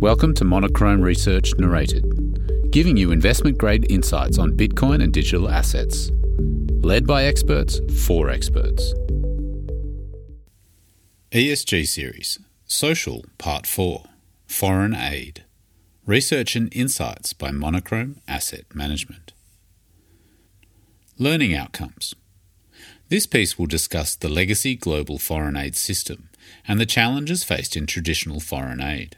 Welcome to Monochrome Research Narrated, giving you investment grade insights on Bitcoin and digital assets. Led by experts for experts. ESG Series Social Part 4 Foreign Aid Research and Insights by Monochrome Asset Management. Learning Outcomes This piece will discuss the legacy global foreign aid system and the challenges faced in traditional foreign aid.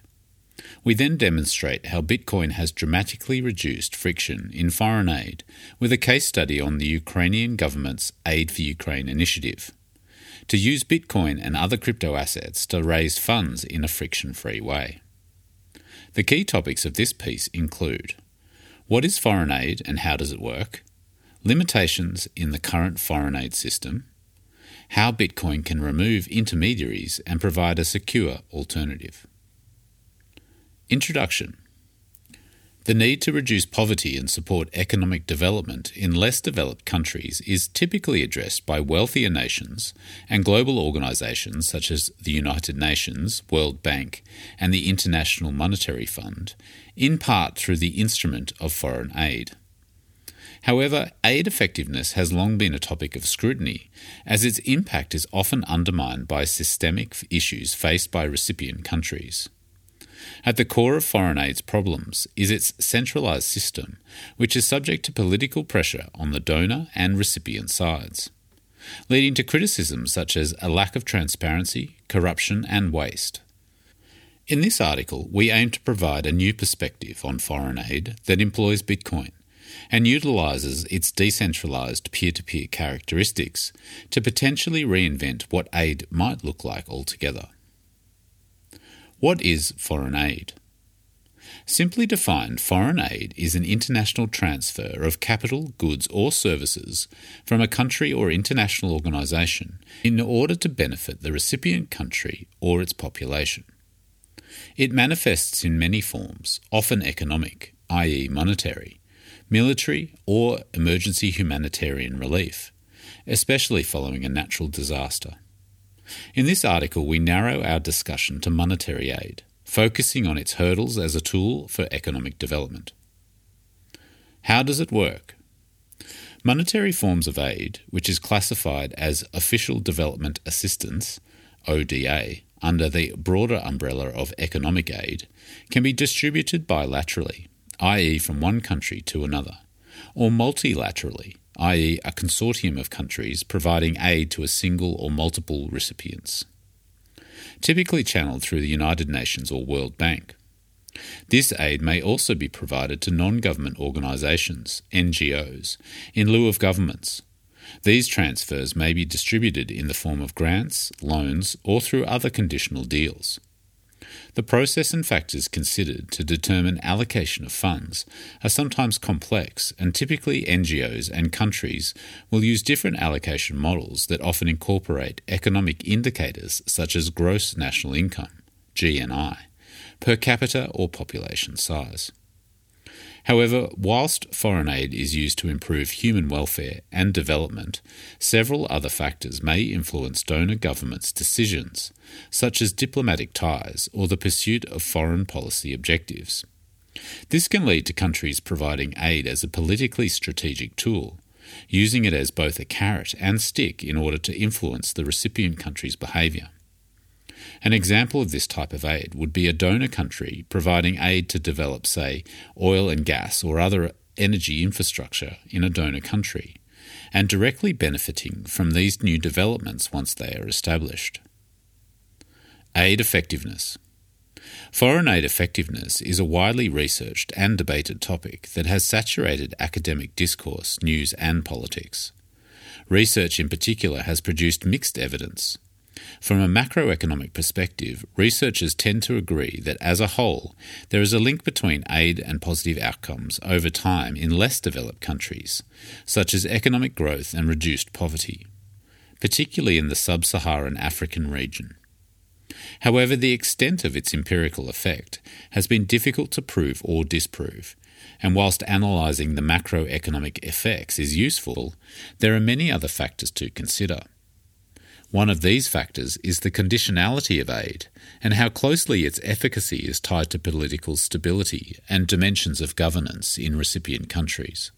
We then demonstrate how Bitcoin has dramatically reduced friction in foreign aid with a case study on the Ukrainian government's Aid for Ukraine initiative to use Bitcoin and other crypto assets to raise funds in a friction free way. The key topics of this piece include what is foreign aid and how does it work? Limitations in the current foreign aid system, how Bitcoin can remove intermediaries and provide a secure alternative. Introduction The need to reduce poverty and support economic development in less developed countries is typically addressed by wealthier nations and global organisations such as the United Nations, World Bank, and the International Monetary Fund, in part through the instrument of foreign aid. However, aid effectiveness has long been a topic of scrutiny, as its impact is often undermined by systemic issues faced by recipient countries. At the core of foreign aid's problems is its centralised system, which is subject to political pressure on the donor and recipient sides, leading to criticisms such as a lack of transparency, corruption, and waste. In this article, we aim to provide a new perspective on foreign aid that employs Bitcoin and utilises its decentralised peer to peer characteristics to potentially reinvent what aid might look like altogether. What is foreign aid? Simply defined, foreign aid is an international transfer of capital, goods, or services from a country or international organisation in order to benefit the recipient country or its population. It manifests in many forms, often economic, i.e., monetary, military, or emergency humanitarian relief, especially following a natural disaster. In this article, we narrow our discussion to monetary aid, focusing on its hurdles as a tool for economic development. How does it work? Monetary forms of aid, which is classified as Official Development Assistance, ODA, under the broader umbrella of economic aid, can be distributed bilaterally, i.e., from one country to another, or multilaterally, i.e., a consortium of countries providing aid to a single or multiple recipients, typically channeled through the United Nations or World Bank. This aid may also be provided to non government organisations, NGOs, in lieu of governments. These transfers may be distributed in the form of grants, loans, or through other conditional deals. The process and factors considered to determine allocation of funds are sometimes complex, and typically NGOs and countries will use different allocation models that often incorporate economic indicators such as gross national income, GNI, per capita or population size. However, whilst foreign aid is used to improve human welfare and development, several other factors may influence donor governments' decisions, such as diplomatic ties or the pursuit of foreign policy objectives. This can lead to countries providing aid as a politically strategic tool, using it as both a carrot and stick in order to influence the recipient country's behaviour. An example of this type of aid would be a donor country providing aid to develop, say, oil and gas or other energy infrastructure in a donor country, and directly benefiting from these new developments once they are established. Aid effectiveness. Foreign aid effectiveness is a widely researched and debated topic that has saturated academic discourse, news, and politics. Research in particular has produced mixed evidence, from a macroeconomic perspective, researchers tend to agree that as a whole, there is a link between aid and positive outcomes over time in less developed countries, such as economic growth and reduced poverty, particularly in the sub Saharan African region. However, the extent of its empirical effect has been difficult to prove or disprove, and whilst analysing the macroeconomic effects is useful, there are many other factors to consider. One of these factors is the conditionality of aid and how closely its efficacy is tied to political stability and dimensions of governance in recipient countries.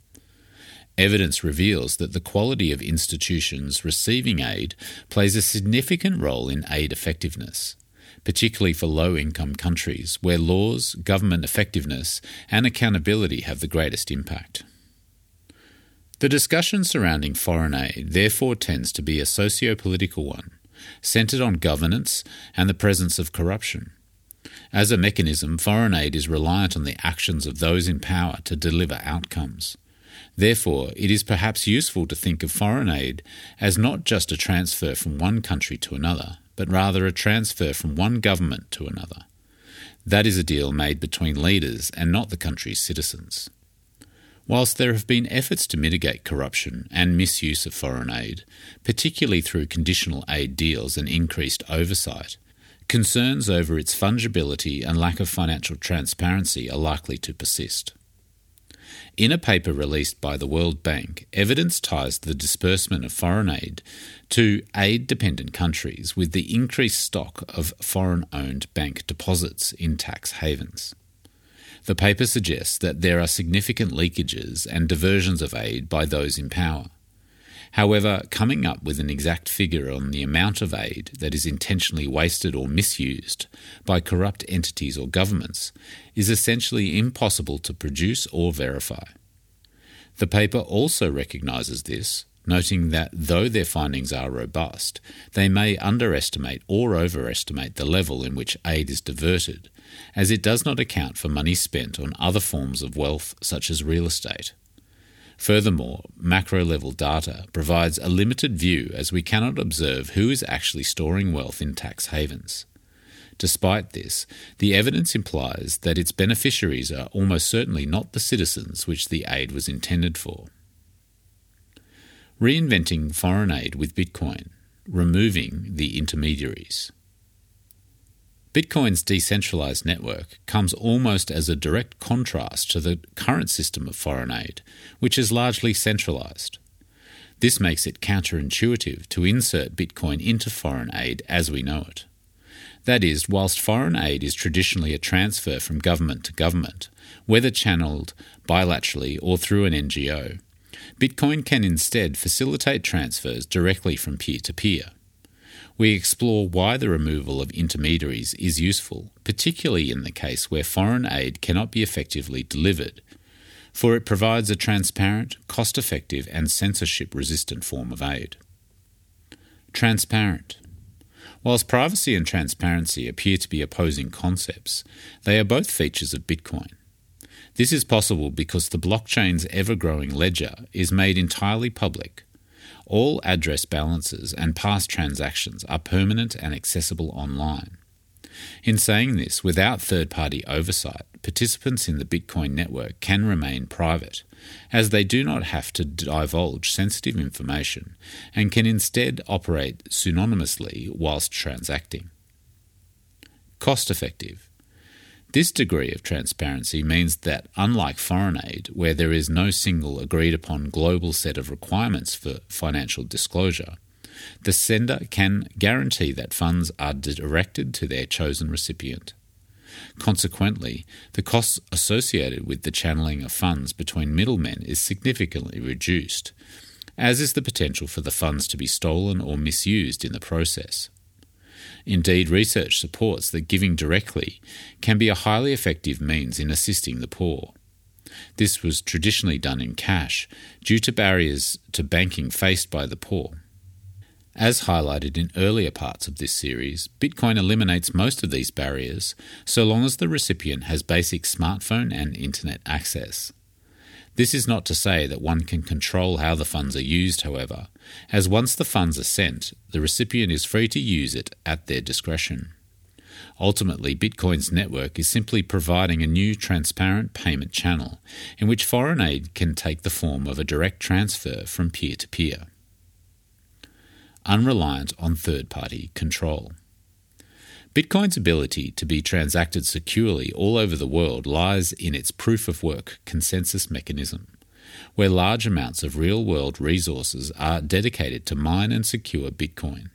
Evidence reveals that the quality of institutions receiving aid plays a significant role in aid effectiveness, particularly for low income countries where laws, government effectiveness, and accountability have the greatest impact. The discussion surrounding foreign aid therefore tends to be a socio political one, centred on governance and the presence of corruption. As a mechanism, foreign aid is reliant on the actions of those in power to deliver outcomes. Therefore, it is perhaps useful to think of foreign aid as not just a transfer from one country to another, but rather a transfer from one government to another. That is a deal made between leaders and not the country's citizens. Whilst there have been efforts to mitigate corruption and misuse of foreign aid, particularly through conditional aid deals and increased oversight, concerns over its fungibility and lack of financial transparency are likely to persist. In a paper released by the World Bank, evidence ties the disbursement of foreign aid to aid dependent countries with the increased stock of foreign owned bank deposits in tax havens. The paper suggests that there are significant leakages and diversions of aid by those in power. However, coming up with an exact figure on the amount of aid that is intentionally wasted or misused by corrupt entities or governments is essentially impossible to produce or verify. The paper also recognises this, noting that though their findings are robust, they may underestimate or overestimate the level in which aid is diverted as it does not account for money spent on other forms of wealth such as real estate. Furthermore, macro level data provides a limited view as we cannot observe who is actually storing wealth in tax havens. Despite this, the evidence implies that its beneficiaries are almost certainly not the citizens which the aid was intended for. Reinventing foreign aid with Bitcoin, removing the intermediaries. Bitcoin's decentralized network comes almost as a direct contrast to the current system of foreign aid, which is largely centralized. This makes it counterintuitive to insert Bitcoin into foreign aid as we know it. That is, whilst foreign aid is traditionally a transfer from government to government, whether channeled bilaterally or through an NGO, Bitcoin can instead facilitate transfers directly from peer to peer we explore why the removal of intermediaries is useful, particularly in the case where foreign aid cannot be effectively delivered, for it provides a transparent, cost effective, and censorship resistant form of aid. Transparent. Whilst privacy and transparency appear to be opposing concepts, they are both features of Bitcoin. This is possible because the blockchain's ever growing ledger is made entirely public all address balances and past transactions are permanent and accessible online. In saying this, without third party oversight, participants in the Bitcoin network can remain private, as they do not have to divulge sensitive information and can instead operate synonymously whilst transacting. Cost effective. This degree of transparency means that, unlike foreign aid, where there is no single agreed upon global set of requirements for financial disclosure, the sender can guarantee that funds are directed to their chosen recipient. Consequently, the costs associated with the channeling of funds between middlemen is significantly reduced, as is the potential for the funds to be stolen or misused in the process. Indeed, research supports that giving directly can be a highly effective means in assisting the poor. This was traditionally done in cash due to barriers to banking faced by the poor. As highlighted in earlier parts of this series, Bitcoin eliminates most of these barriers so long as the recipient has basic smartphone and internet access. This is not to say that one can control how the funds are used, however, as once the funds are sent, the recipient is free to use it at their discretion. Ultimately, Bitcoin's network is simply providing a new transparent payment channel in which foreign aid can take the form of a direct transfer from peer to peer. Unreliant on third party control. Bitcoin's ability to be transacted securely all over the world lies in its proof of work consensus mechanism, where large amounts of real world resources are dedicated to mine and secure Bitcoin.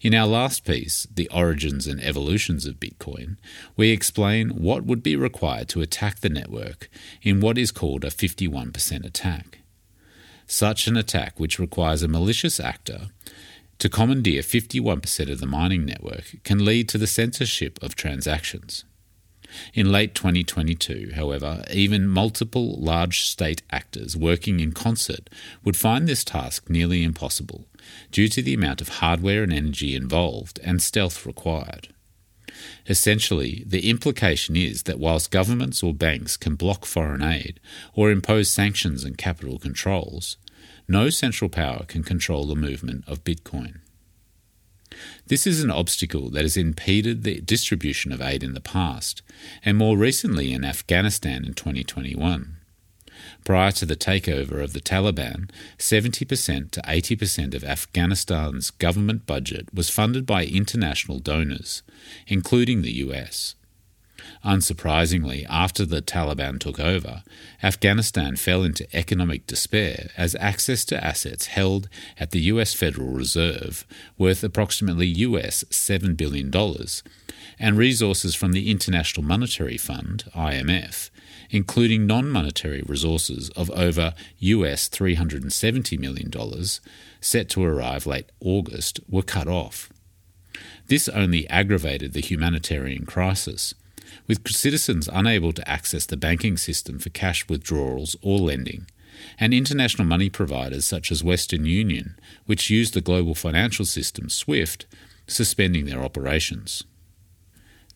In our last piece, The Origins and Evolutions of Bitcoin, we explain what would be required to attack the network in what is called a 51% attack. Such an attack, which requires a malicious actor to commandeer 51% of the mining network, can lead to the censorship of transactions. In late 2022, however, even multiple large state actors working in concert would find this task nearly impossible due to the amount of hardware and energy involved and stealth required. Essentially, the implication is that whilst governments or banks can block foreign aid or impose sanctions and capital controls, no central power can control the movement of Bitcoin. This is an obstacle that has impeded the distribution of aid in the past, and more recently in Afghanistan in 2021. Prior to the takeover of the Taliban, 70% to 80% of Afghanistan's government budget was funded by international donors, including the US. Unsurprisingly, after the Taliban took over, Afghanistan fell into economic despair as access to assets held at the US Federal Reserve, worth approximately US $7 billion, and resources from the International Monetary Fund, IMF, including non monetary resources of over US $370 million, set to arrive late August, were cut off. This only aggravated the humanitarian crisis with citizens unable to access the banking system for cash withdrawals or lending, and international money providers such as Western Union, which use the global financial system SWIFT, suspending their operations.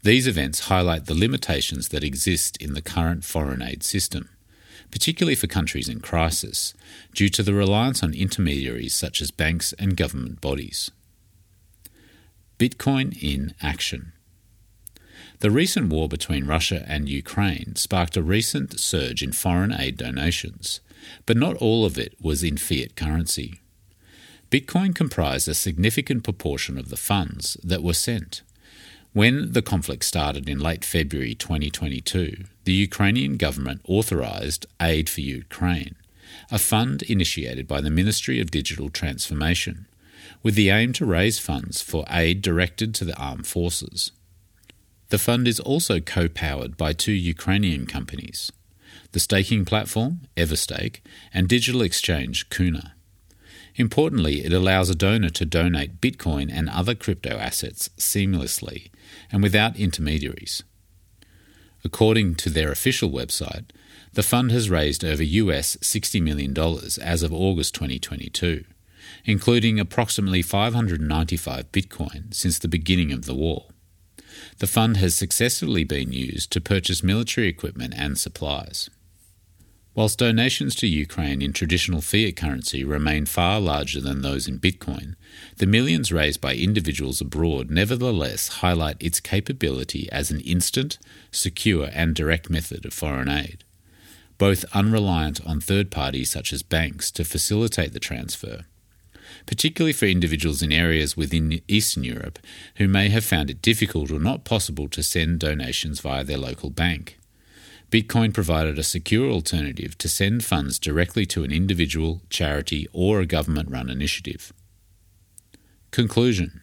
These events highlight the limitations that exist in the current foreign aid system, particularly for countries in crisis, due to the reliance on intermediaries such as banks and government bodies. Bitcoin in action. The recent war between Russia and Ukraine sparked a recent surge in foreign aid donations, but not all of it was in fiat currency. Bitcoin comprised a significant proportion of the funds that were sent. When the conflict started in late February 2022, the Ukrainian government authorized Aid for Ukraine, a fund initiated by the Ministry of Digital Transformation, with the aim to raise funds for aid directed to the armed forces. The fund is also co powered by two Ukrainian companies the staking platform, Everstake, and digital exchange, Kuna. Importantly, it allows a donor to donate Bitcoin and other crypto assets seamlessly and without intermediaries. According to their official website, the fund has raised over US $60 million as of August 2022, including approximately 595 Bitcoin since the beginning of the war. The fund has successfully been used to purchase military equipment and supplies. Whilst donations to Ukraine in traditional fiat currency remain far larger than those in Bitcoin, the millions raised by individuals abroad nevertheless highlight its capability as an instant, secure, and direct method of foreign aid, both unreliant on third parties such as banks to facilitate the transfer particularly for individuals in areas within Eastern Europe who may have found it difficult or not possible to send donations via their local bank. Bitcoin provided a secure alternative to send funds directly to an individual, charity, or a government run initiative. Conclusion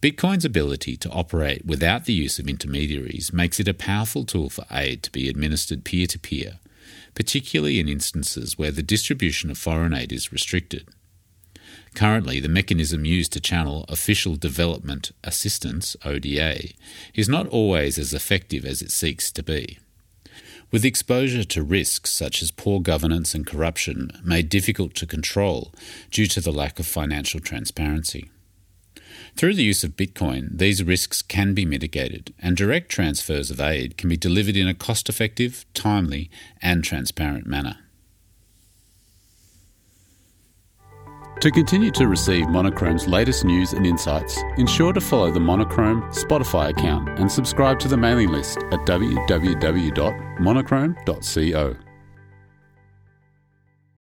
Bitcoin's ability to operate without the use of intermediaries makes it a powerful tool for aid to be administered peer to peer, particularly in instances where the distribution of foreign aid is restricted. Currently, the mechanism used to channel Official Development Assistance ODA is not always as effective as it seeks to be. With exposure to risks such as poor governance and corruption made difficult to control due to the lack of financial transparency. Through the use of Bitcoin, these risks can be mitigated, and direct transfers of aid can be delivered in a cost effective, timely, and transparent manner. To continue to receive Monochrome's latest news and insights, ensure to follow the Monochrome Spotify account and subscribe to the mailing list at www.monochrome.co.